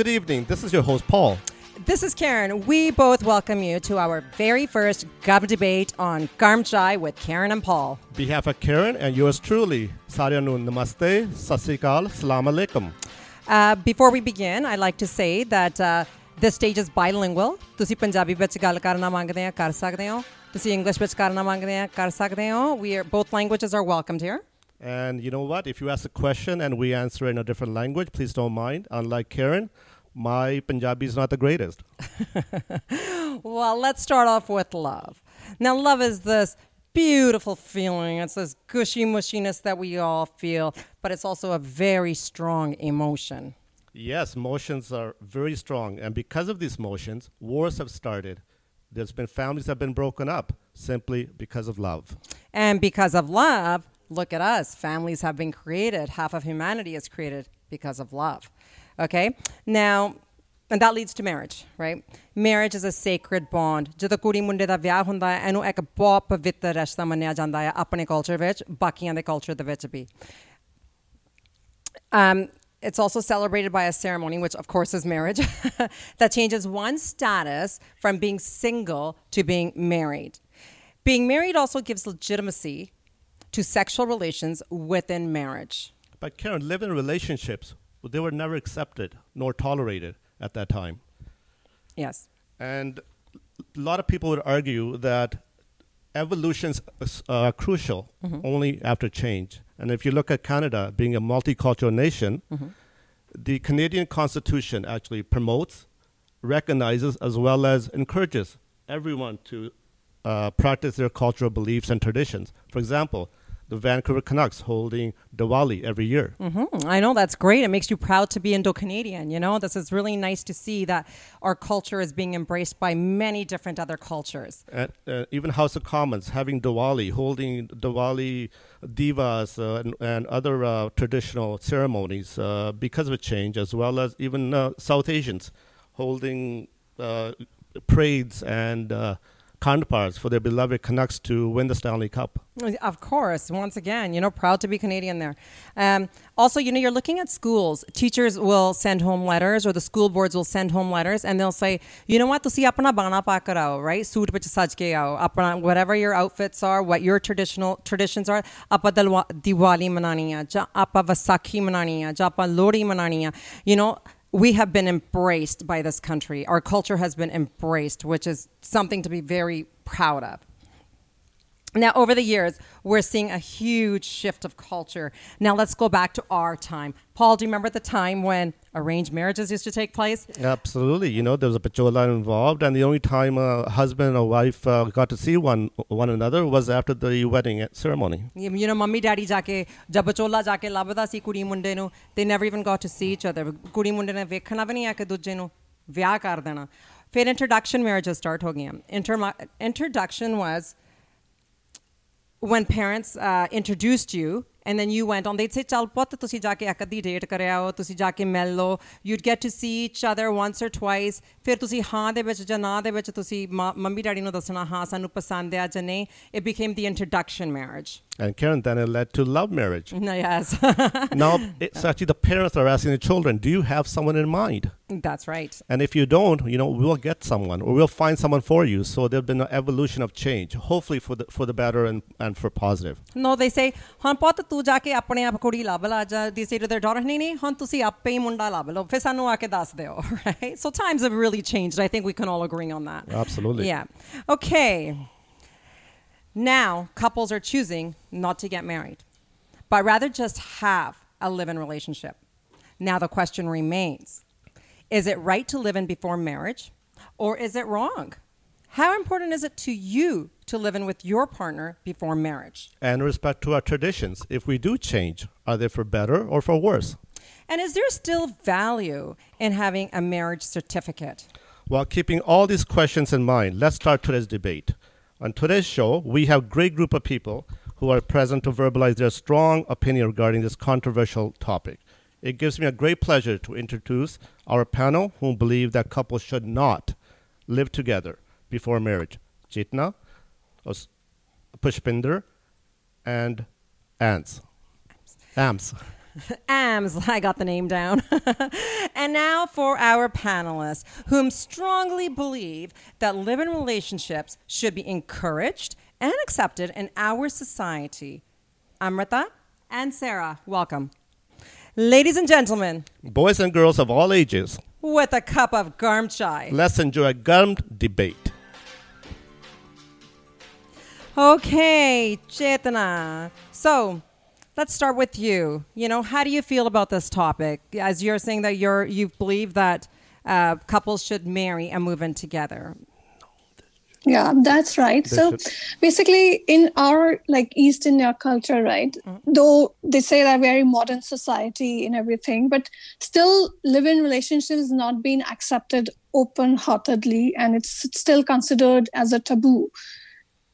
Good evening. This is your host, Paul. This is Karen. We both welcome you to our very first Gov debate on Garam Chai with Karen and Paul. behalf of Karen and yours truly, Saryanu Namaste, Sasikal, Salam Alaikum. Uh, before we begin, I'd like to say that uh, this stage is bilingual. ਤੁਸੀਂ ਪੰਜਾਬੀ ਵਿੱਚ ਗੱਲ ਕਰਨਾ ਮੰਗਦੇ ਆ ਕਰ ਸਕਦੇ ਹੋ ਤੁਸੀਂ ਇੰਗਲਿਸ਼ ਵਿੱਚ ਕਰਨਾ ਮੰਗਦੇ ਆ kar ਸਕਦੇ ਹੋ we are both languages are welcomed here And you know what? If you ask a question and we answer in a different language, please don't mind. Unlike Karen, my Punjabi is not the greatest. Well, let's start off with love. Now, love is this beautiful feeling. It's this gushy mushiness that we all feel, but it's also a very strong emotion. Yes, emotions are very strong. And because of these emotions, wars have started. There's been families that have been broken up simply because of love. And because of love, look at us. Families have been created. Half of humanity is created because of love. Okay? Now, and that leads to marriage, right? Marriage is a sacred bond. ਜਦੋਂ ਕੁੜੀ ਮੁੰਡੇ ਦਾ ਵਿਆਹ ਹੁੰਦਾ ਹੈ ਇਹਨੂੰ ਇੱਕ ਬਹੁਤ ਪਵਿੱਤਰ ਰਿਸ਼ਤਾ ਮੰਨਿਆ ਜਾਂਦਾ ਹੈ ਆਪਣੇ ਕਲਚਰ ਵਿੱਚ ਬਾਕੀਆਂ ਦੇ ਕਲਚਰ ਦੇ ਵਿੱਚ ਵੀ um, it's also celebrated by a ceremony, which of course is marriage, that changes one's status from being single to being married. Being married also gives legitimacy to sexual relations within marriage. But Karen, living relationships, they were never accepted nor tolerated at that time. Yes. And a lot of people would argue that evolution's uh, crucial only after change. And if you look at Canada being a multicultural nation, the Canadian Constitution actually promotes, recognizes, as well as encourages everyone to uh, practice their cultural beliefs and traditions. For example, the Vancouver Canucks holding Diwali every year. hmm I know that's great. It makes you proud to be Indo Canadian. You know, this is really nice to see that our culture is being embraced by many different other cultures. and uh, even House of Commons having Diwali, holding Diwali divas uh, and, and other uh, traditional ceremonies uh, because of a change, as well as even uh, South Asians holding uh, parades and uh, counterparts for their beloved Canucks to win the Stanley Cup. Of course, once again, you know, proud to be Canadian there. Um, also, you know, you're looking at schools. Teachers will send home letters, or the school boards will send home letters, and they'll say, you know what, To see apna bana pakarao, right? Suit which apna whatever your outfits are, what your traditional traditions are, apa Diwali mananiya, ja apa Vasakhi mananiya, ja apa Lohri mananiya, you know we have been embraced by this country. Our culture has been embraced, which is something to be very proud of. Now, over the years, we're seeing a huge shift of culture. Now, let's go back to our time. Paul, do you remember the time when arranged marriages used to take place? Absolutely. You know, there was a pachola involved, and the only time a husband or wife uh, got to see one one another was after the wedding ceremony. You know, mummy daddy jaake, jab pachola jaake labada si kuri munde nu, they never even got to see each other. Kuri munde ne vekhna vi nahi aake nu, kar dena. Fir introduction marriages start hogiye. Introduction was when parents uh, introduced you and then you went on they'd say ਚੱਲ ਪੁੱਤ ਤੁਸੀਂ ਜਾ ਕੇ ਇੱਕ ਅੱਧੀ date ਕਰਿਆ ਹੋ ਤੁਸੀਂ ਜਾ ਕੇ ਮਿਲ ਲਓ you'd get to see each other once or twice ਫਿਰ ਤੁਸੀਂ ਹਾਂ ਦੇ ਵਿੱਚ ਜਾਂ ਨਾ ਦੇ ਵਿੱਚ ਤੁਸੀਂ ਮਾਂ- ਮੰਮੀ ਡੈਡੀ ਨੂੰ ਦੱਸਣਾ ਹਾਂ ਸਾਨੂੰ ਪਸੰਦ ਆ ਜਾਂ ਨਹੀਂ it became the introduction marriage And Karen, then it led to love marriage. no, yes now it's actually the parents are asking the children, "Do you have someone in mind?" that's right And if you don't, you know, we'll get someone or we'll find someone for you. So there's been an evolution of change, hopefully for the for the better and, and for positive. No, they say, ਹਾਂ ਪੁੱਤ ਤੂੰ ਜਾ ਕੇ ਆਪਣੇ ਆਪ ਕੁੜੀ ਲੱਭ ਲਾ ਜਾਂ they say to their daughter ਨਹੀਂ ਨਹੀਂ ਹੁਣ ਤੁਸੀਂ ਆਪੇ ਹੀ ਮੁੰਡਾ ਲੱਭ ਲਓ ਫਿਰ ਸਾਨੂੰ ਆ ਕੇ ਦੱਸ ਦਿਓ right so times have really changed I think we can all agree on that Absolutely. yeah okay now couples are choosing not to get married but rather just have a live-in relationship now the question remains is it right to live in before marriage or is it wrong how important is it to you to live in with your partner before marriage And respect to our traditions, if we do change, are they for better or for worse? And is there still value in having a marriage certificate? While keeping all these questions in mind, let's start today's debate. On today's show, we have a great group of people who are present to verbalize their strong opinion regarding this controversial topic. It gives me a great pleasure to introduce our panel who believe that couples should not live together before marriage. Jitna, Pushpinder, and Ants. Ams. AMS, I got the name down. and now for our panelists, whom strongly believe that live in relationships should be encouraged and accepted in our society. Amrita and Sarah, welcome. Ladies and gentlemen, Boys and girls of all ages, with a cup of garm chai. let's enjoy a gummed debate. Okay, Chetana. So let's start with you. You know, how do you feel about this topic? As you're saying that you're you believe that uh, couples should marry and move in together. Yeah, that's right. They so should- basically, in our like East India culture, right? Mm-hmm. Though they say that very modern society and everything, but still, live-in relationships not being accepted open-heartedly, and it's still considered as a taboo.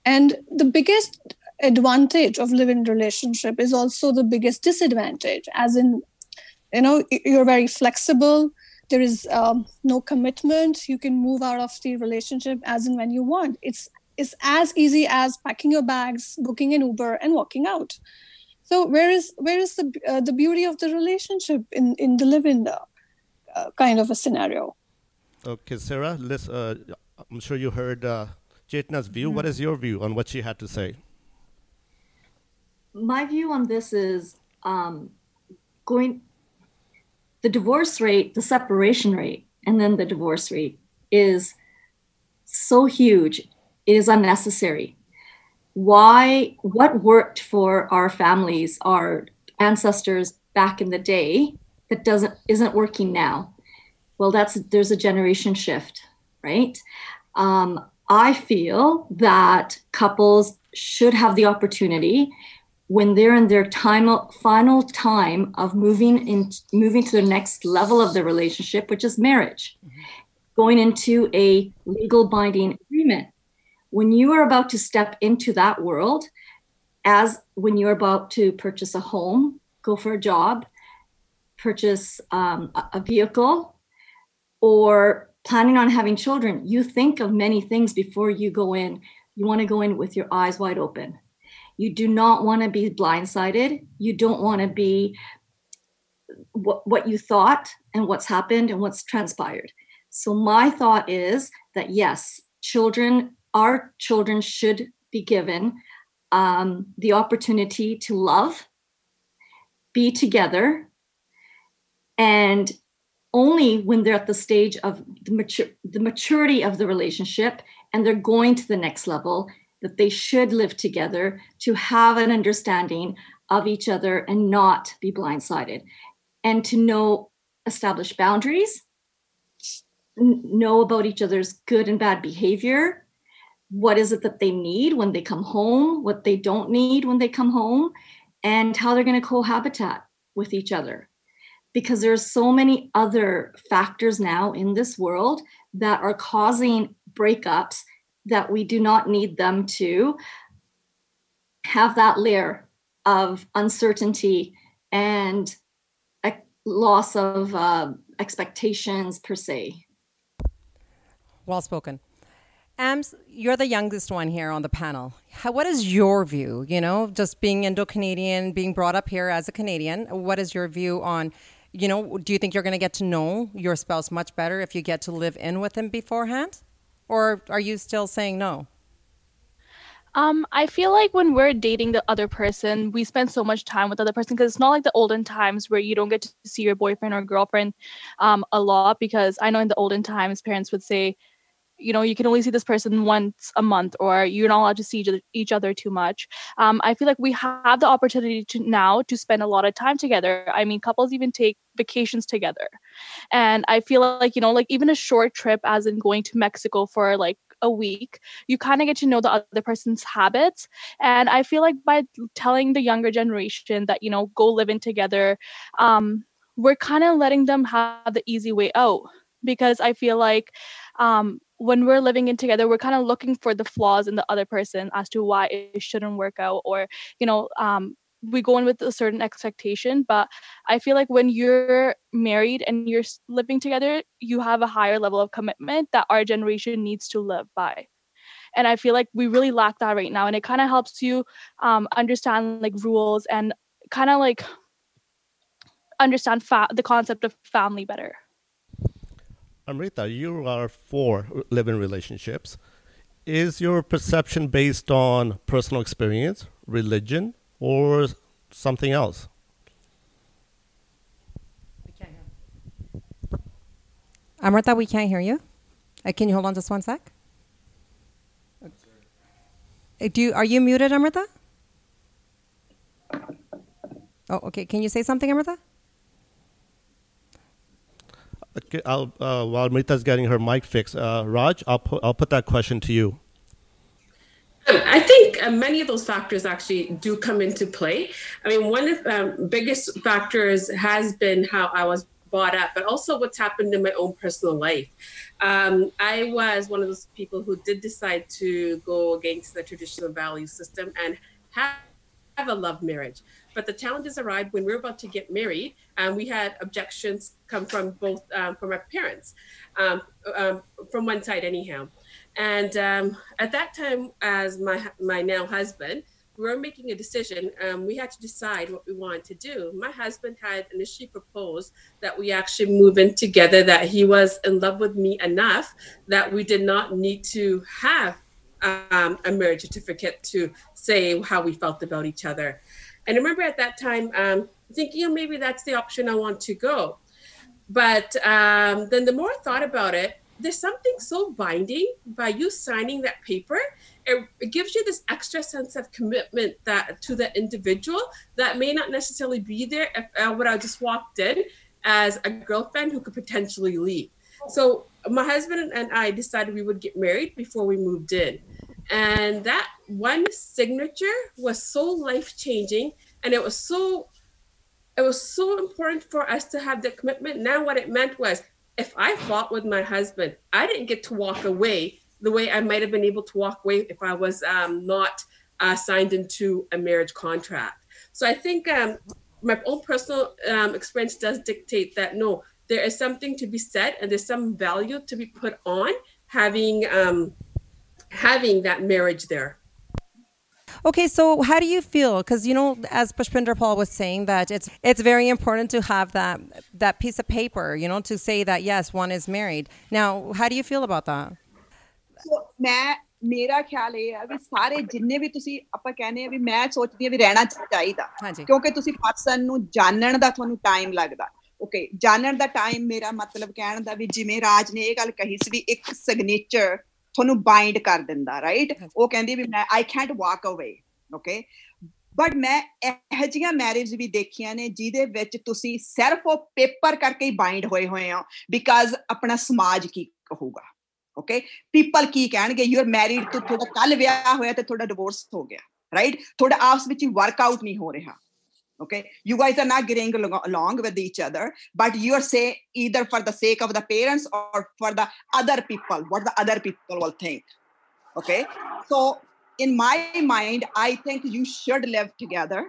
And the biggest advantage of live-in relationship is also the biggest disadvantage, as in, you know, you're very flexible there is um, no commitment. You can move out of the relationship as and when you want. It's it's as easy as packing your bags booking an uber and walking out. So where is where is the uh, the beauty of the relationship in in the live-in uh, uh, kind of a scenario? Okay, Sarah, let's, uh, I'm sure you heard uh, Chetna's view. What is your view on what she had to say? my view on this is um, going the divorce rate the separation rate and then the divorce rate is so huge it is unnecessary. Why what worked for our families our ancestors back in the day that doesn't isn't working now? Well that's there's a generation shift right? Um, i feel that couples should have the opportunity when they're in their time final time of moving in moving to the next level of the relationship which is marriage going into a legal binding agreement. When you are about to step into that world as when you're about to purchase a home go for a job purchase um, a vehicle or planning on having children you think of many things before you go in. You want to go in with your eyes wide open you do not want to be blindsided. You don't want to be what, what you thought and what's happened and what's transpired. So my thought is that yes children our children should be given um, the opportunity to love be together and only when they're at the stage of the, the maturity of the relationship and they're going to the next level that they should live together to have an understanding of each other and not be blindsided. And to know establish boundaries n- know about each other's good and bad behavior what is it that they need when they come home what they don't need when they come home and how they're going to cohabitat with each other. Because there's so many other factors now in this world that are causing breakups that we do not need them to have that layer of uncertainty and a loss of uh, expectations per se. Well spoken. Ams, you're the youngest one here on the panel. How, what is your view? You know, just being Indo Canadian, being brought up here as a Canadian, what is your view on, you know, do you think you're going to get to know your spouse much better if you get to live in with him beforehand? Or are you still saying no? Um, I feel like when we're dating the other person, we spend so much time with the other person because it's not like the olden times where you don't get to see your boyfriend or girlfriend um, a lot. Because I know in the olden times, parents would say, you know, you can only see this person once a month, or you're not allowed to see each other, too much. Um, I feel like we have the opportunity to now to spend a lot of time together. I mean, couples even take vacations together, and I feel like you know, like even a short trip, as in going to Mexico for like a week, you kind of get to know the other person's habits. And I feel like by telling the younger generation that, you know, go live in together, um, we're kind of letting them have the easy way out. Because I feel like um, when we're living in together, we're kind of looking for the flaws in the other person as to why it shouldn't work out, or, you know, um, we go in with a certain expectation but i feel like when you're married and you're living together you have a higher level of commitment that our generation needs to live by and i feel like we really lack that right now and it kind of helps you um, understand like rules and kind of like understand fa- the concept of family better. Amrita, you are for living relationships. Is your perception based on personal experience, religion, or something else? Amrita, we can't hear you. Uh, can you hold on just one sec? Uh, do you, are you muted, Amrita? Oh, okay. Can you say something, Amrita? Okay, I'll, uh, while Amrita's getting her mic fixed, uh, Raj, I'll put, I'll put that question to you. Um, I think uh, many of those factors actually do come into play. I mean, one of the um, biggest factors has been how I was brought up, but also what's happened in my own personal life. Um, I was one of those people who did decide to go against the traditional value system and have, have a love marriage. But the challenges arrived when we were about to get married, and we had objections come from both um, from our parents, um, um, from one side anyhow. And um, at that time, as my my now husband, we were making a decision. Um, we had to decide what we wanted to do. My husband had initially proposed that we actually move in together. That he was in love with me enough that we did not need to have um, a marriage certificate to say how we felt about each other. And I remember at that time um, thinking, know, maybe that's the option I want to go. But um, then the more I thought about it, there's something so binding by you signing that paper. It, it, gives you this extra sense of commitment that to the individual that may not necessarily be there if uh, when I just walked in as a girlfriend who could potentially leave. So my husband and I decided we would get married before we moved in. And that one signature was so life changing and it was so it was so important for us to have the commitment. Now what it meant was if I fought with my husband, I didn't get to walk away the way I might have been able to walk away if I was um, not uh, signed into a marriage contract. So I think um, my own personal um, experience does dictate that no, there is something to be said and there's some value to be put on having um, having that marriage there. Okay, so how do you feel? Because you know, as Pushpinder Paul was saying, that it's it's very important to have that that piece of paper, you know, to say that yes, one is married. Now, how do you feel about that? So, ਮੈਂ ਮੇਰਾ ਖਿਆਲ ਇਹ ਹੈ ਵੀ ਸਾਰੇ ਜਿੰਨੇ ਵੀ ਤੁਸੀਂ ਆਪਾਂ ਕਹਿੰਦੇ ਆ ਵੀ ਮੈਂ ਸੋਚਦੀ ਆ ਵੀ ਰਹਿਣਾ ਚਾਹੀਦਾ ਕਿਉਂਕਿ ਤੁਸੀਂ ਪਰਸਨ ਨੂੰ ਜਾਣਨ ਦਾ ਤੁਹਾਨੂੰ ਟਾਈਮ ਲੱਗਦਾ ਓਕੇ ਜਾਣਨ ਦਾ ਟਾਈਮ ਮੇਰਾ ਮਤਲਬ ਕਹਿਣ ਦਾ ਵੀ ਜਿਵੇਂ ਰਾਜ ਨੇ ਇਹ ਗੱਲ ਕਹੀ ਸੀ ਵੀ ਇੱਕ ਸਿਗਨੇਚਰ ਤੁਹਾਨੂੰ ਬਾਈਂਡ ਕਰ ਦਿੰਦਾ ਰਾਈਟ ਉਹ ਕਹਿੰਦੀ ਵੀ ਮੈਂ ਆਈ ਕੈਨਟ ਵਾਕ ਅਵੇ ਓਕੇ ਬਟ ਮੈਂ ਇਹ ਜੀਆਂ ਮੈਰਿਜ ਵੀ ਦੇਖੀਆਂ ਨੇ ਜਿਹਦੇ ਵਿੱਚ ਤੁਸੀਂ ਸਿਰਫ ਉਹ ਪੇਪਰ ਕਰਕੇ ਹੀ ਬਾਈਂਡ ਹੋਏ ਹੋਏ ਆ ਬਿਕਾਜ਼ ਆਪਣਾ ਸਮਾਜ ਕੀ ਕਹੂਗਾ ਓਕੇ ਪੀਪਲ ਕੀ ਕਹਿਣਗੇ? ਯੂ ਆਰ ਮੈਰਿਡ ਤੋਂ ਤੁਹਾਡਾ ਕੱਲ ਵਿਆਹ ਹੋਇਆ ਤੇ ਤੁਹਾਡਾ ਡਿਵੋਰਸ ਹੋ ਗਿਆ ਰਾਈਟ ਤੁਹਾਡਾ ਆਪਸ ਵਿੱਚ ਵਰਕਆਊਟ ਨਹੀਂ ਹੋ ਰਿਹਾ। Okay? You guys are not getting along with each other but you are saying either for the sake of the parents or for the other people what the other people will think. Okay? So in my mind i think you should live together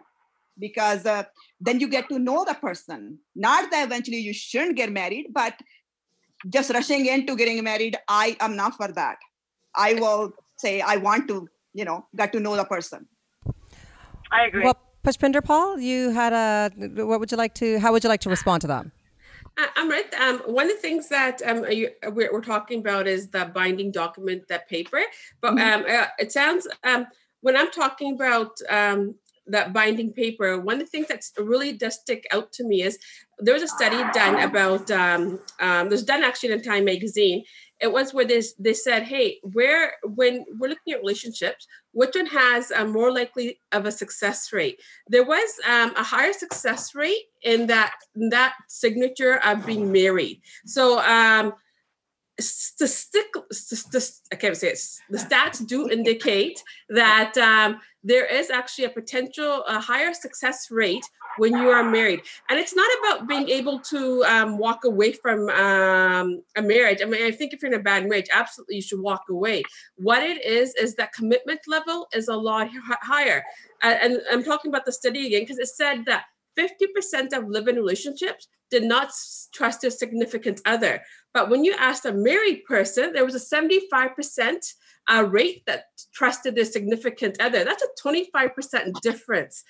because uh, then you get to know the person. Not that eventually you shouldn't get married but just rushing into getting married i am not for that. I will say i want to you know get to know the person. I agree. Well, Pushpinder Paul, you had a. What would you like to? How would you like to respond to that? I'm right. Um, one of the things that um, you, we're, we're, talking about is the binding document, that paper. But mm-hmm. um, uh, it sounds um, when I'm talking about um, that binding paper, one of the things that really does stick out to me is there was a study done about. Um, um, there's done actually in Time magazine, it was where they, they said, hey, where when we're looking at relationships, which one has a more likely of a success rate? There was um, a higher success rate in that in that signature of being married. So um, statistic, I can't say it. The stats do indicate that um, there is actually a potential a higher success rate when you are married. And it's not about being able to um, walk away from um, a marriage. I mean i think if you're in a bad marriage absolutely you should walk away. What it is is that commitment level is a lot higher. And i'm talking about the study again because it said that 50% of live-in relationships did not trust their significant other. But when you asked a married person there was a 75% uh, rate that trusted their significant other. That's a 25% difference.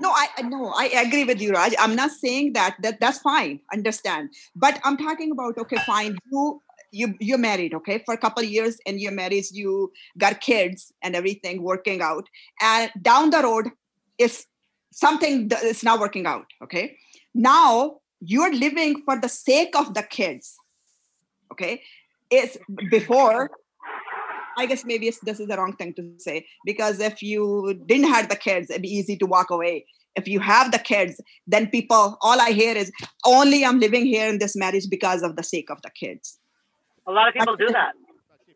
No i no i agree with you raj. I'm not saying that that that's fine understand. But i'm talking about okay fine you you you're married okay? For a couple years and you're married you got kids and everything working out. And down the road if something is not working out okay now you're living for the sake of the kids okay it's before I guess maybe this is the wrong thing to say because if you didn't have the kids, it'd be easy to walk away. If you have the kids, then people, all I hear is only I'm living here in this marriage because of the sake of the kids. A lot of people do that.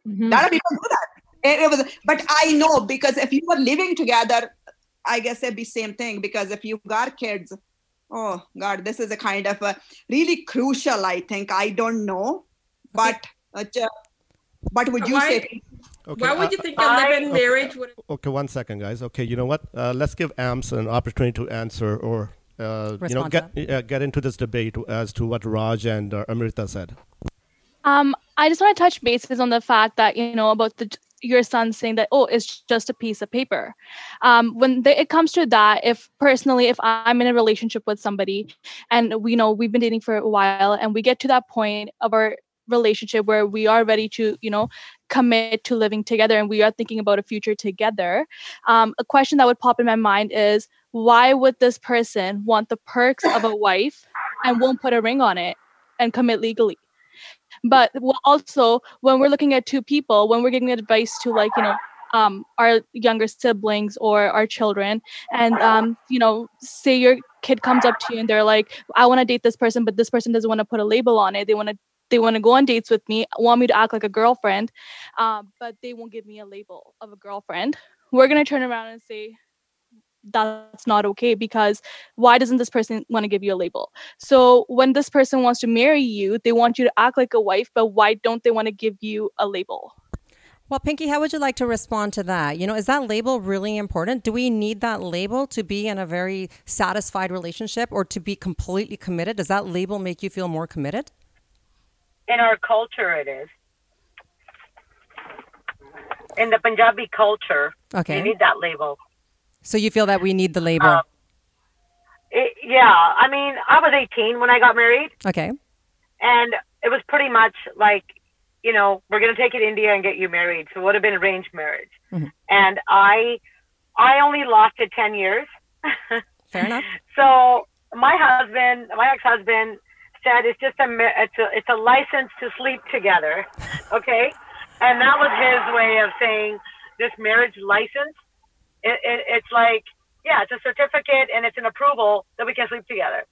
Mm-hmm. A lot of people do that. It, it was, but I know because if you were living together, I guess it'd be same thing. Because if you got kids, oh God, this is a kind of a really crucial. I think I don't know, but uh, what would you Why, say? Okay, Why would you think a live-in marriage would? Okay, one second, guys. Okay, you know what? Uh, let's give AMS an opportunity to answer or uh, you know get uh, get into this debate as to what Raj and uh, Amrita said. Um, I just want to touch bases on the fact that you know about the your son saying that oh it's just a piece of paper. Um, when it comes to that if personally if i'm in a relationship with somebody and we know we've been dating for a while and we get to that point of our relationship where we are ready to you know commit to living together and we are thinking about a future together um, a question that would pop in my mind is why would this person want the perks of a wife and won't put a ring on it and commit legally but also when we're looking at two people when we're giving advice to like you know um, our younger siblings or our children and um, you know say your kid comes up to you and they're like i want to date this person but this person doesn't want to put a label on it they want to they want to go on dates with me, want me to act like a girlfriend, um, but they won't give me a label of a girlfriend. We're going to turn around and say, that's not okay because why doesn't this person want to give you a label? So when this person wants to marry you, they want you to act like a wife, but why don't they want to give you a label? Well, Pinky, how would you like to respond to that? You know, is that label really important? Do we need that label to be in a very satisfied relationship or to be completely committed? Does that label make you feel more committed? in our culture it is. In the Punjabi culture, okay. you need that label. So you feel that we need the label? Um, it, yeah, I mean, I was 18 when I got married. Okay. And it was pretty much like, you know, we're going to take you to India and get you married. So it would have been arranged marriage. Mm-hmm. And I, I only lasted 10 years. Fair enough. So my husband, my ex-husband, said it's just a it's a it's a license to sleep together, okay? and that was his way of saying this marriage license. It, it, it's like yeah, it's a certificate and it's an approval that we can sleep together.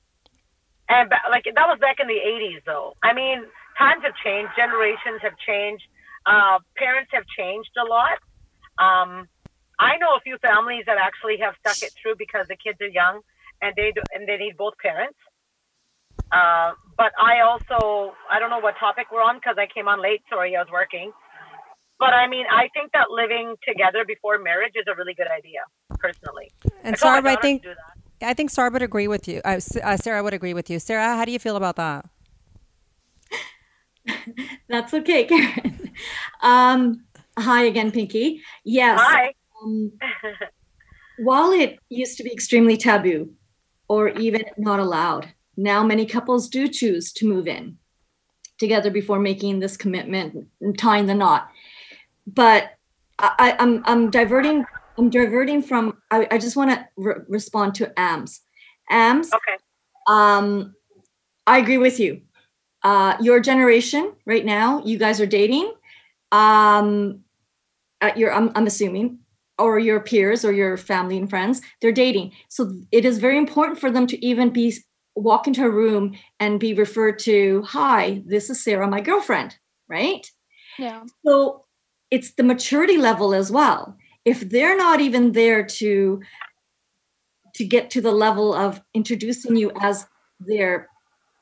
And like that was back in the 80s, though. I mean, times have changed, generations have changed, uh, parents have changed a lot. Um, I know a few families that actually have stuck it through because the kids are young and they do, and they need both parents. Uh, but I also, I don't know what topic we're on because I came on late. Sorry, I was working. But I mean, I think that living together before marriage is a really good idea, personally. And Sarah, I think, I think Sarah would agree with you. Uh, uh, Sarah would agree with you. Sarah, how do you feel about that? That's okay, Karen. Um, hi again, Pinky. Yes. Hi. Um, while it used to be extremely taboo or even not allowed, now, many couples do choose to move in together before making this commitment and tying the knot. But I, am I'm, I'm diverting. I'm diverting from. I, I just want to re- respond to AMS. AMS. Okay. Um, I agree with you. Uh, your generation right now, you guys are dating. Um, your, I'm, I'm assuming, or your peers or your family and friends, they're dating. So it is very important for them to even be walk into a room and be referred to, hi, this is Sarah, my girlfriend, right? Yeah. So it's the maturity level as well. If they're not even there to to get to the level of introducing you as their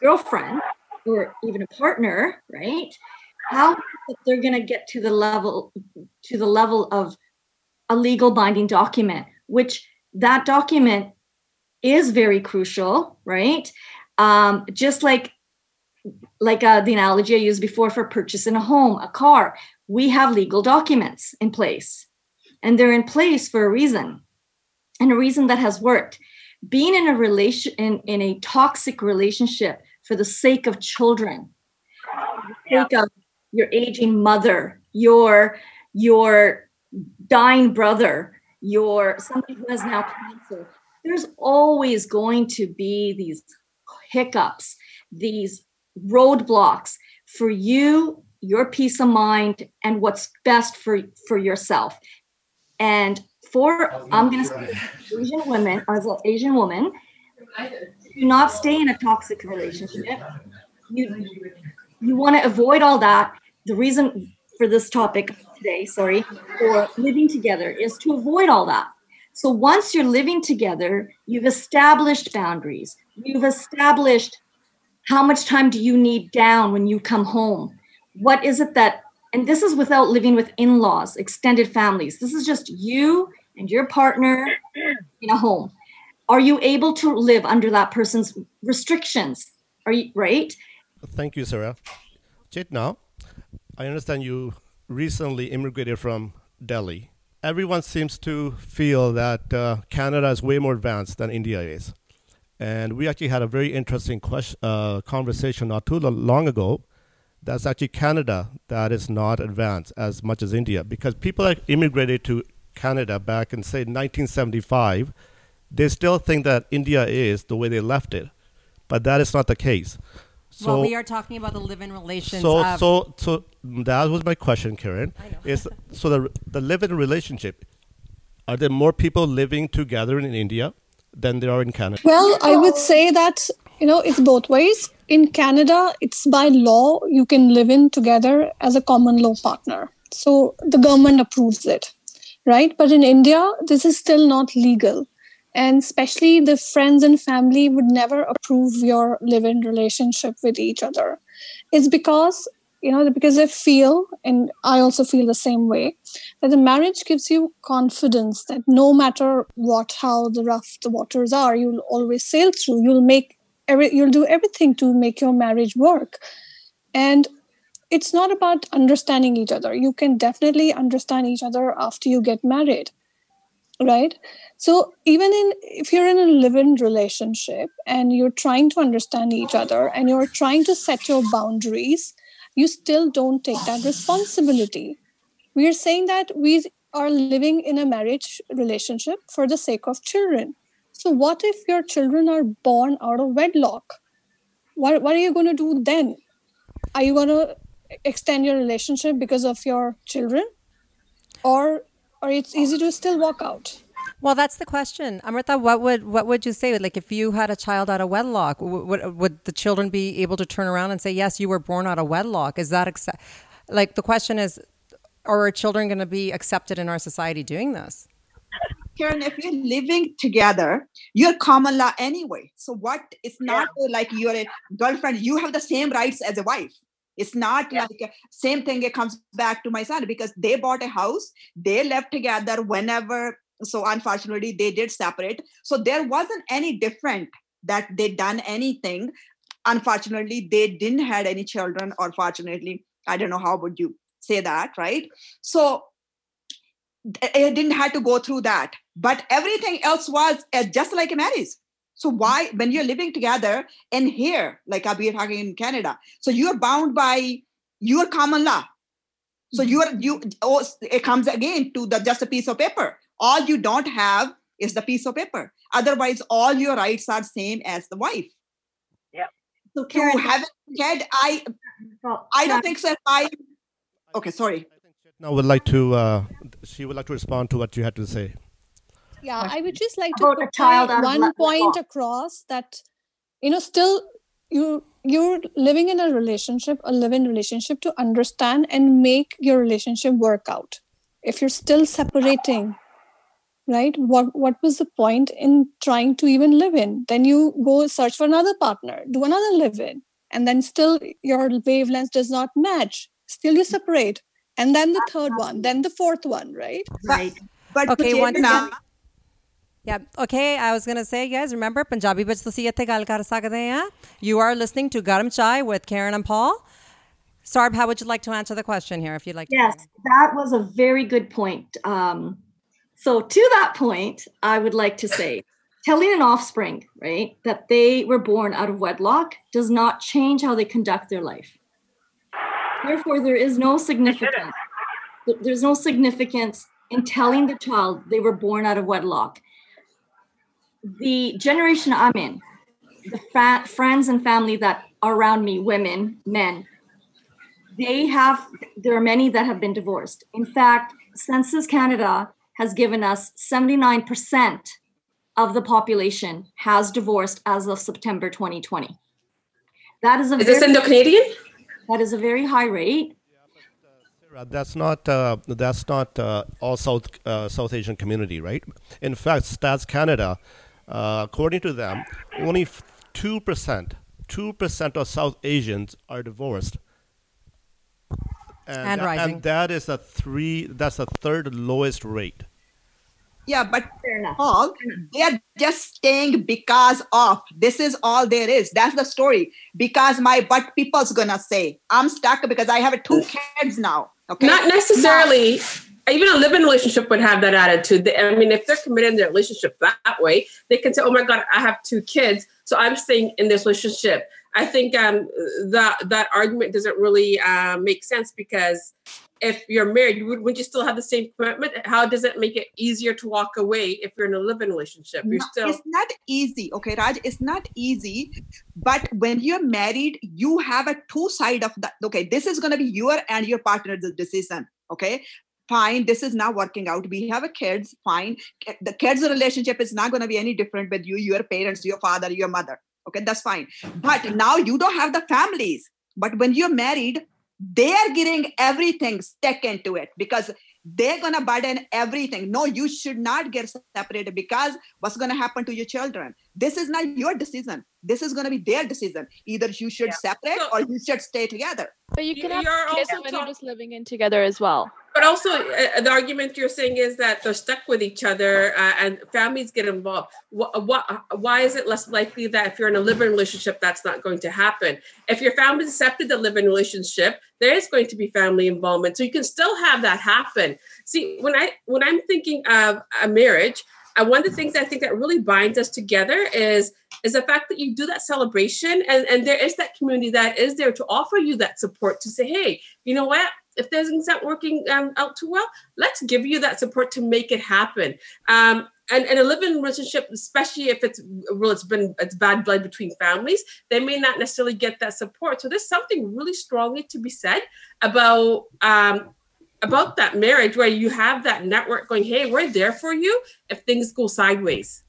girlfriend or even a partner, right? How they're going to get to the level to the level of a legal binding document, which that document is very crucial, right? Um, just like like uh, the analogy I used before for purchasing a home, a car, we have legal documents in place, and they're in place for a reason, and a reason that has worked. being in a relation in, in a toxic relationship for the sake of children, sake of your aging mother, your your dying brother, your somebody who has now cancer. There's always going to be these hiccups, these roadblocks for you, your peace of mind, and what's best for for yourself. And for oh, I'm going to say Asian women as an Asian woman, do not stay in a toxic relationship. You you want to avoid all that. The reason for this topic today, sorry, for living together is to avoid all that. So once you're living together, you've established boundaries. You've established how much time do you need down when you come home? What is it that and this is without living with in-laws, extended families. This is just you and your partner in a home. Are you able to live under that person's restrictions? Are you right? Thank you sarah. Chetna, i understand you recently immigrated from delhi. Everyone seems to feel that uh, canada is way more advanced than india is. And we actually had a very interesting question, uh, conversation not too long ago that's actually canada that is not advanced as much as india because people are immigrated to Canada back in say 1975, they still think that India is the way they left it, but that is not the case. So well, we are talking about the live-in relations. So, so, so that was my question, Karen. I Is so the the live-in relationship? Are there more people living together in India than there are in Canada? Well, I would say that you know it's both ways. In Canada, it's by law you can live in together as a common law partner. So the government approves it right? But in India, this is still not legal. And especially the friends and family would never approve your live in relationship with each other. It's because, you know, because they feel, and I also feel the same way, that the marriage gives you confidence that no matter what, how the rough the waters are, you'll always sail through. You'll make every, you'll do everything to make your marriage work. And it's not about understanding each other. You can definitely understand each other after you get married, right? So even in if you're in a live-in relationship and you're trying to understand each other and you're trying to set your boundaries, you still don't take that responsibility. We are saying that we are living in a marriage relationship for the sake of children. So what if your children are born out of wedlock? What, what are you going to do then? Are you going to extend your relationship because of your children? Or or it's easy to still walk out? Well that's the question. Amrita what would what would you say? Like if you had a child out of wedlock would, would the children be able to turn around and say yes you were born out of wedlock is that accept like the question is are children going to be accepted in our society doing this Karen, if you're living together, you're common law anyway. So what? It's not yeah. like you're a girlfriend. You have the same rights as a wife. It's not yeah. like same thing. It comes back to my son because they bought a house, they left together whenever. So unfortunately, they did separate. So there wasn't any different that they done anything. Unfortunately, they didn't had any children, or fortunately, I don't know how would you say that, right? So it didn't have to go through that, but everything else was uh, just like a marriage. So why, when you're living together and here, like we are talking in Canada, so you're bound by your common law. So mm-hmm. you are you. Oh, it comes again to the just a piece of paper. All you don't have is the piece of paper. Otherwise, all your rights are same as the wife. Yeah. So Karen, to have a kid, I I don't think so. I okay, sorry. Now would like to. Uh, she would like to respond to what you had to say yeah i would just like to put child one point across that you know still you you're living in a relationship a live-in relationship to understand and make your relationship work out. If you're still separating right what what was the point in trying to even live in? Then you go search for another partner do another live in and then still your wavelengths does not match. Still you separate. And then the third one then the fourth one right? Right. But okay once again yeah. Okay. I was going to say, guys, remember, Punjabi Bitch Lasiyat Gal Kar Sakade. You are listening to Garam Chai with Karen and Paul. Sarb, how would you like to answer the question here if you'd like Yes, to? that was a very good point. Um, so, to that point, I would like to say telling an offspring, right, that they were born out of wedlock does not change how they conduct their life. Therefore, there is no significance. There's no significance in telling the child they were born out of wedlock the generation I'm in, the fa- friends and family that are around me, women, men, they have, there are many that have been divorced. In fact, Census Canada has given us 79% of the population has divorced as of September 2020. That is a is very, this Indo-Canadian? That is a very high rate. That's not uh, that's not uh, all South uh, South Asian community, right? In fact, Stats Canada, uh, according to them, only two percent two percent of South Asians are divorced, and, and rising. And that is a three. That's the third lowest rate. Yeah, but Paul, they are just staying because of this is all there is. That's the story. Because my but people's gonna say I'm stuck because I have two kids now. Okay. Not necessarily. Even a living relationship would have that attitude. I mean, if they're committed in their relationship that way, they can say, "Oh my God, I have two kids, so I'm staying in this relationship." I think um, that that argument doesn't really uh, make sense because if you're married, would, would you still have the same commitment? How does it make it easier to walk away if you're in a living relationship? You're no, still it's not easy. Okay, Raj, it's not easy. But when you're married, you have a two side of that. Okay, this is gonna be your and your partner's decision. Okay. Fine, this is not working out. We have a kids, fine. The kids' relationship is not going to be any different with you, your parents, your father, your mother. Okay, that's fine. But now you don't have the families. But when you're married, they are getting everything stuck into it because they're gonna burden everything. No, you should not get separated because what's gonna happen to your children? This is not your decision. This is gonna be their decision. Either you should yeah. separate or you should stay together. But you can have kids when talk- you're just living in together as well but also uh, the argument you're saying is that they're stuck with each other uh, and families get involved. What, what, why is it less likely that if you're in a living relationship that's not going to happen? If your family accepted the living relationship there is going to be family involvement so you can still have that happen. See when i when i'm thinking of a marriage uh, one of the things I think that really binds us together is is the fact that you do that celebration and, and there is that community that is there to offer you that support to say, hey, you know what? If things aren't working um, out too well, let's give you that support to make it happen. Um, and, and a living relationship, especially if it's well, it's been it's bad blood between families, they may not necessarily get that support. So there's something really strongly to be said about um, about that marriage where you have that network going, hey, we're there for you if things go sideways.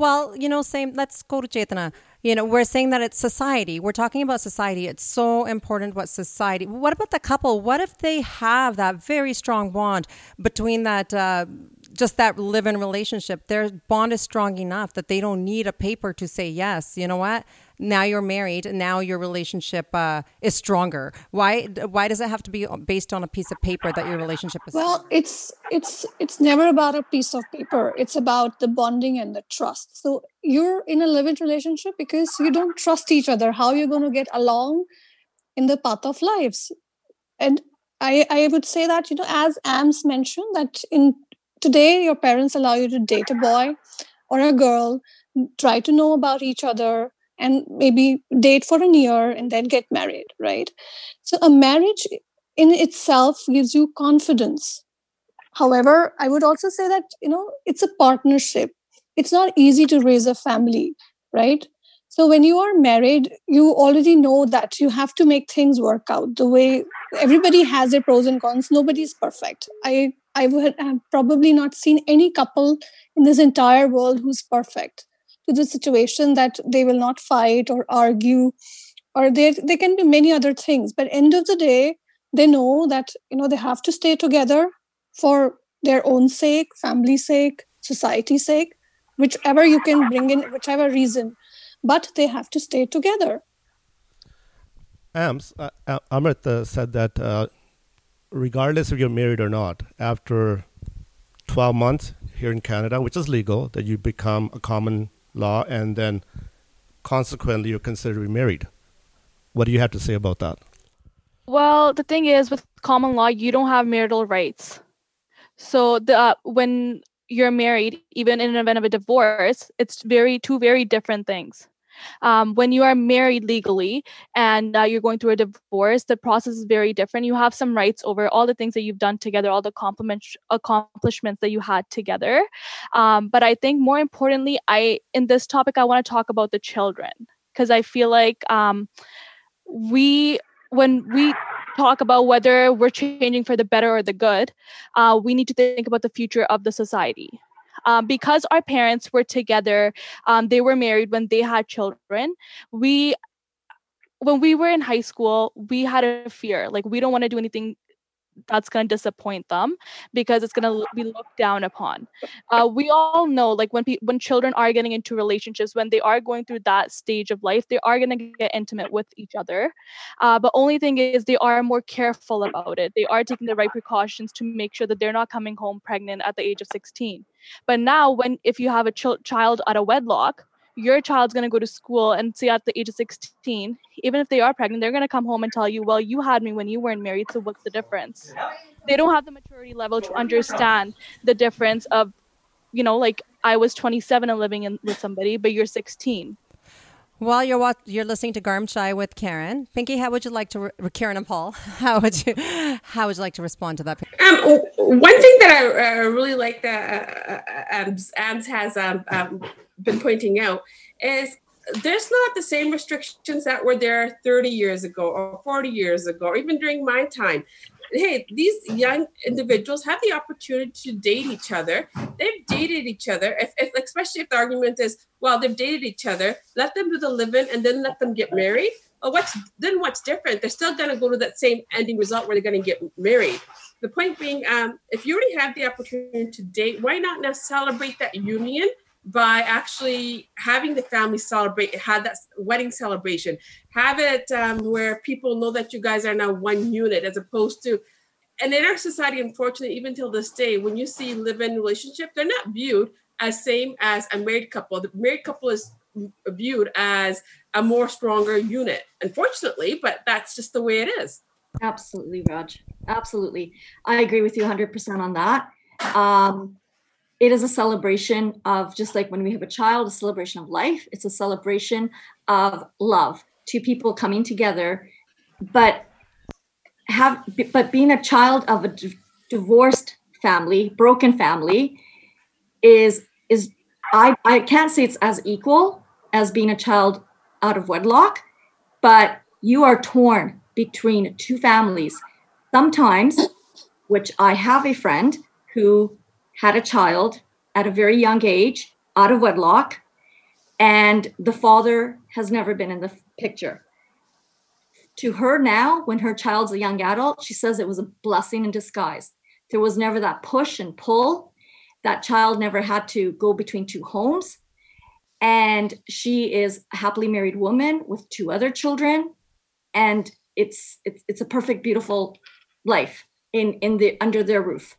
Well, you know, same. Let's go to Chetana you know we're saying that it's society. We're talking about society. It's so important what society what about the couple? What if they have that very strong bond between that uh, just that live-in relationship? Their bond is strong enough that they don't need a paper to say yes. You know what now you're married and now your relationship uh, is stronger. Why why does it have to be based on a piece of paper that your relationship is well it's it's it's never about a piece of paper. It's about the bonding and the trust. So you're in a living relationship because you don't trust each other how you're going to get along in the path of lives. And i i would say that you know as ams mentioned that in today your parents allow you to date a boy or a girl try to know about each other and maybe date for a year and then get married, right? So a marriage in itself gives you confidence. However, I would also say that, you know, it's a partnership. It's not easy to raise a family, right? So when you are married, you already know that you have to make things work out the way everybody has their pros and cons. Nobody's perfect. I I would have probably not seen any couple in this entire world who's perfect to the situation that they will not fight or argue or there there can be many other things. But end of the day they know that you know they have to stay together for their own sake family sake society sake whichever you can bring in whichever reason. But they have to stay together. Ams, uh, uh, Amrit uh, said that uh, regardless if you're married or not, after 12 months here in Canada, which is legal, that you become a common law, and then consequently you're considered to be married. What do you have to say about that? Well, the thing is, with common law, you don't have marital rights. So the uh, when you're married, even in an event of a divorce, it's very two very different things. Um, when you are married legally and uh, you're going through a divorce, the process is very different. You have some rights over all the things that you've done together, all the accomplishments that you had together. Um, but I think more importantly, I in this topic, I want to talk about the children because I feel like um, we when we talk about whether we're changing for the better or the good, uh, we need to think about the future of the society um, because our parents were together um, they were married when they had children we when we were in high school we had a fear like we don't want to do anything that's going to disappoint them because it's going to be looked down upon. Uh, we all know, like when pe- when children are getting into relationships, when they are going through that stage of life, they are going to get intimate with each other. Uh, but only thing is, they are more careful about it. They are taking the right precautions to make sure that they're not coming home pregnant at the age of 16. But now, when if you have a ch- child out of wedlock, your child's going to go to school and say at the age of 16 even if they are pregnant they're going to come home and tell you well you had me when you weren't married so what's the difference? They don't have the maturity level to understand the difference of you know like i was 27 and living in, with somebody but you're 16 while you're watch- you're listening to Garam Chai with Karen, Pinky, how would you like to re- Karen and Paul? How would you how would you like to respond to that? Um, one thing that I uh, really like that uh, uh um, has um, um, been pointing out is there's not the same restrictions that were there 30 years ago or 40 years ago or even during my time hey these young individuals have the opportunity to date each other. They've dated each other. If, if, especially if the argument is well they've dated each other let them do the living and then let them get married. Well what's then what's different? They're still to go to that same ending result where they're to get married. The point being um, if you already have the opportunity to date why not now celebrate that union by actually having the family celebrate, had that wedding celebration, have it um, where people know that you guys are now one unit as opposed to, and in our society, unfortunately, even till this day, when you see live-in relationship, they're not viewed as same as a married couple. The married couple is viewed as a more stronger unit, unfortunately, but that's just the way it is. Absolutely, Raj. Absolutely. I agree with you 100% on that. Um, it is a celebration of just like when we have a child, a celebration of life. It's a celebration of love, two people coming together, but have but being a child of a d- divorced family, broken family, is is I I can't say it's as equal as being a child out of wedlock, but you are torn between two families. Sometimes, which I have a friend who had a child at a very young age out of wedlock, and the father has never been in the picture. To her now, when her child's a young adult, she says it was a blessing in disguise. There was never that push and pull. That child never had to go between two homes. And she is a happily married woman with two other children. And it's it's it's a perfect, beautiful life in in the under their roof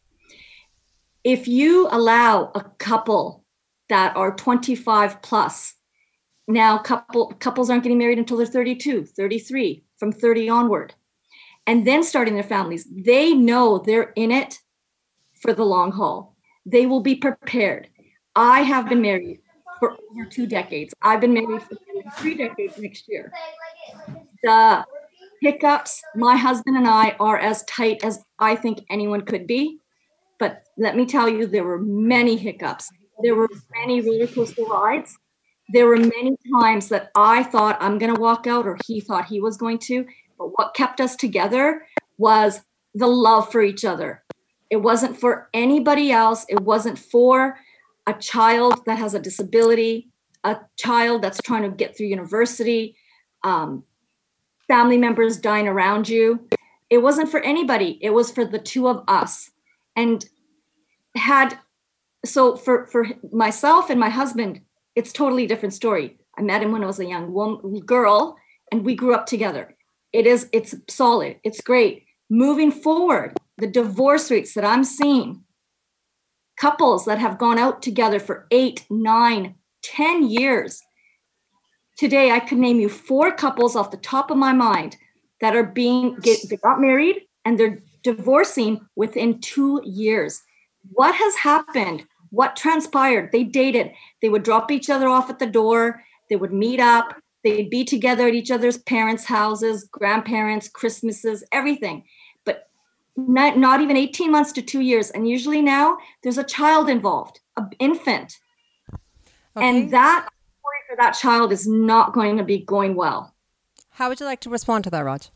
if you allow a couple that are 25 plus now couple couples aren't getting married until they're 32 33 from 30 onward and then starting their families they know they're in it for the long haul. They will be prepared. I have been married for over two decades. I've been married for three decades next year. The hiccups my husband and i are as tight as i think anyone could be but let me tell you, there were many hiccups. There were many roller coaster rides. There were many times that I thought I'm going to walk out, or he thought he was going to. But what kept us together was the love for each other. It wasn't for anybody else. It wasn't for a child that has a disability, a child that's trying to get through university, um, family members dying around you. It wasn't for anybody. It was for the two of us and had so for for myself and my husband it's totally different story. I met him when i was a young woman girl and we grew up together. It is it's solid. It's great. Moving forward the divorce rates that i'm seeing couples that have gone out together for eight nine ten years today i could name you four couples off the top of my mind that are being get they got married and they're divorcing within two years. What has happened what transpired? They dated. They would drop each other off at the door. They would meet up. They'd be together at each other's parents' houses, grandparents, Christmases, everything. But not, not even 18 months to two years. And usually now there's a child involved, an infant. Okay. And that story for that child is not going to be going well. How would you like to respond to that, Raj?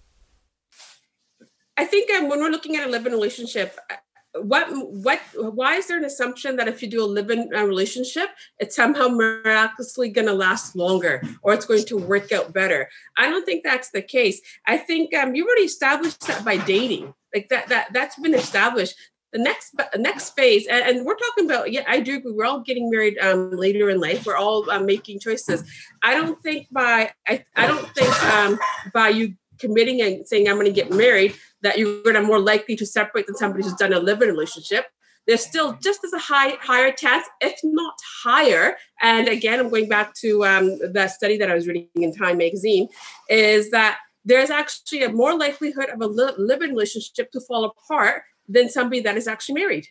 I think um, when we're looking at a live-in relationship, what what why is there an assumption that if you do a live-in uh, relationship it's somehow miraculously going to last longer or it's going to work out better? I don't think that's the case. I think um, you already established that by dating. Like that that that's been established. The next next phase and, and, we're talking about yeah i do agree we're all getting married um, later in life. We're all uh, making choices. I don't think by i, I don't think um, by you committing and saying i'm going to get married that you're going to more likely to separate than somebody who's done a living relationship. There's still just as a high higher chance, if not higher. And again, I'm going back to um, that study that I was reading in Time magazine, is that there's actually a more likelihood of a li- living relationship to fall apart than somebody that is actually married.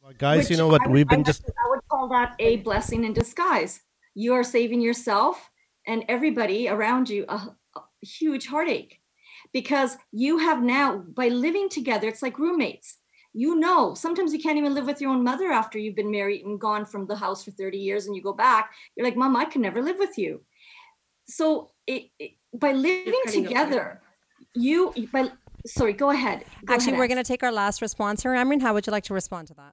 Well, guys, Which you know what? Would, We've been I, just. I would call that a blessing in disguise. You are saving yourself and everybody around you a, a huge heartache because you have now by living together it's like roommates. You know sometimes you can't even live with your own mother after you've been married and gone from the house for 30 years and you go back. You're like mom i can never live with you. So it, it by living together you by sorry go ahead. Go actually ahead, we're going to take our last response. Here Amreen. how would you like to respond to that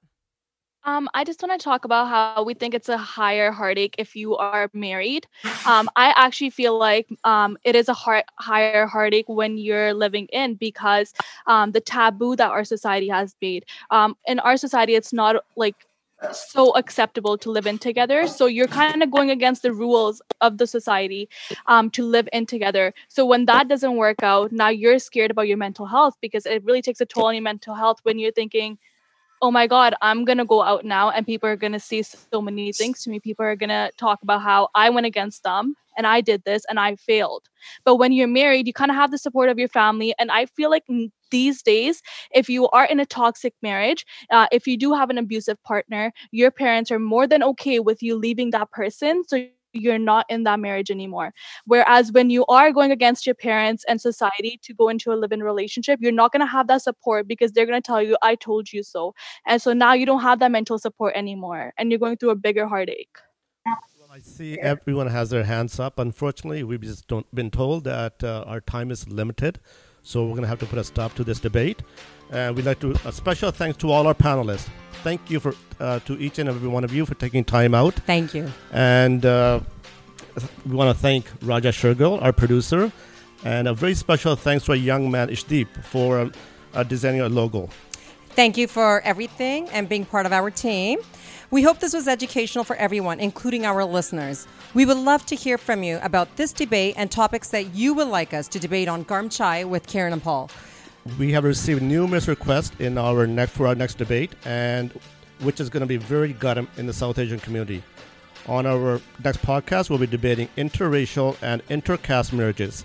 um, I just want to talk about how we think it's a higher heartache if you are married. Um, I actually feel like um, it is a heart, higher heartache when you're living in because um, the taboo that our society has made. Um, in our society, it's not like so acceptable to live in together. So you're kind of going against the rules of the society um, to live in together. So when that doesn't work out, now you're scared about your mental health because it really takes a toll on your mental health when you're thinking, oh my god i'm gonna go out now and people are gonna see so many things to me. People are gonna talk about how i went against them and i did this and i failed. But when you're married you kind of have the support of your family. And i feel like these days if you are in a toxic marriage uh, if you do have an abusive partner your parents are more than okay with you leaving that person. So you're not in that marriage anymore. Whereas when you are going against your parents and society to go into a live in relationship, you're not going to have that support because they're going to tell you, I told you so. And so now you don't have that mental support anymore and you're going through a bigger heartache. Well, I see everyone has their hands up. Unfortunately, we've just been told that uh, our time is limited. So we're going to have to put a stop to this debate. And we'd like to, a special thanks to all our panelists thank you for uh, to each and every one of you for taking time out. Thank you. And uh, we want to thank Raja Shergill, our producer, and a very special thanks to a young man, Ishdeep, for uh, designing a logo. Thank you for everything and being part of our team. We hope this was educational for everyone, including our listeners. We would love to hear from you about this debate and topics that you would like us to debate on Garam Chai with Karen and Paul we have received numerous requests in our next for our next debate, and which is going to be very gutted in the South Asian community. On our next podcast, we'll be debating interracial and intercaste marriages.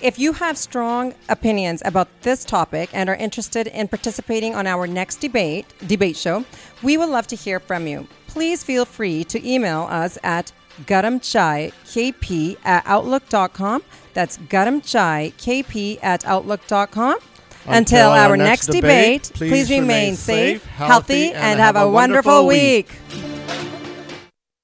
If you have strong opinions about this topic and are interested in participating on our next debate debate show, we would love to hear from you. Please feel free to email us at garamchaikp at outlook.com. That's garamchaikp at outlook.com. Until, our, our next, next debate, debate, please, please remain safe, healthy, and have a wonderful week. week.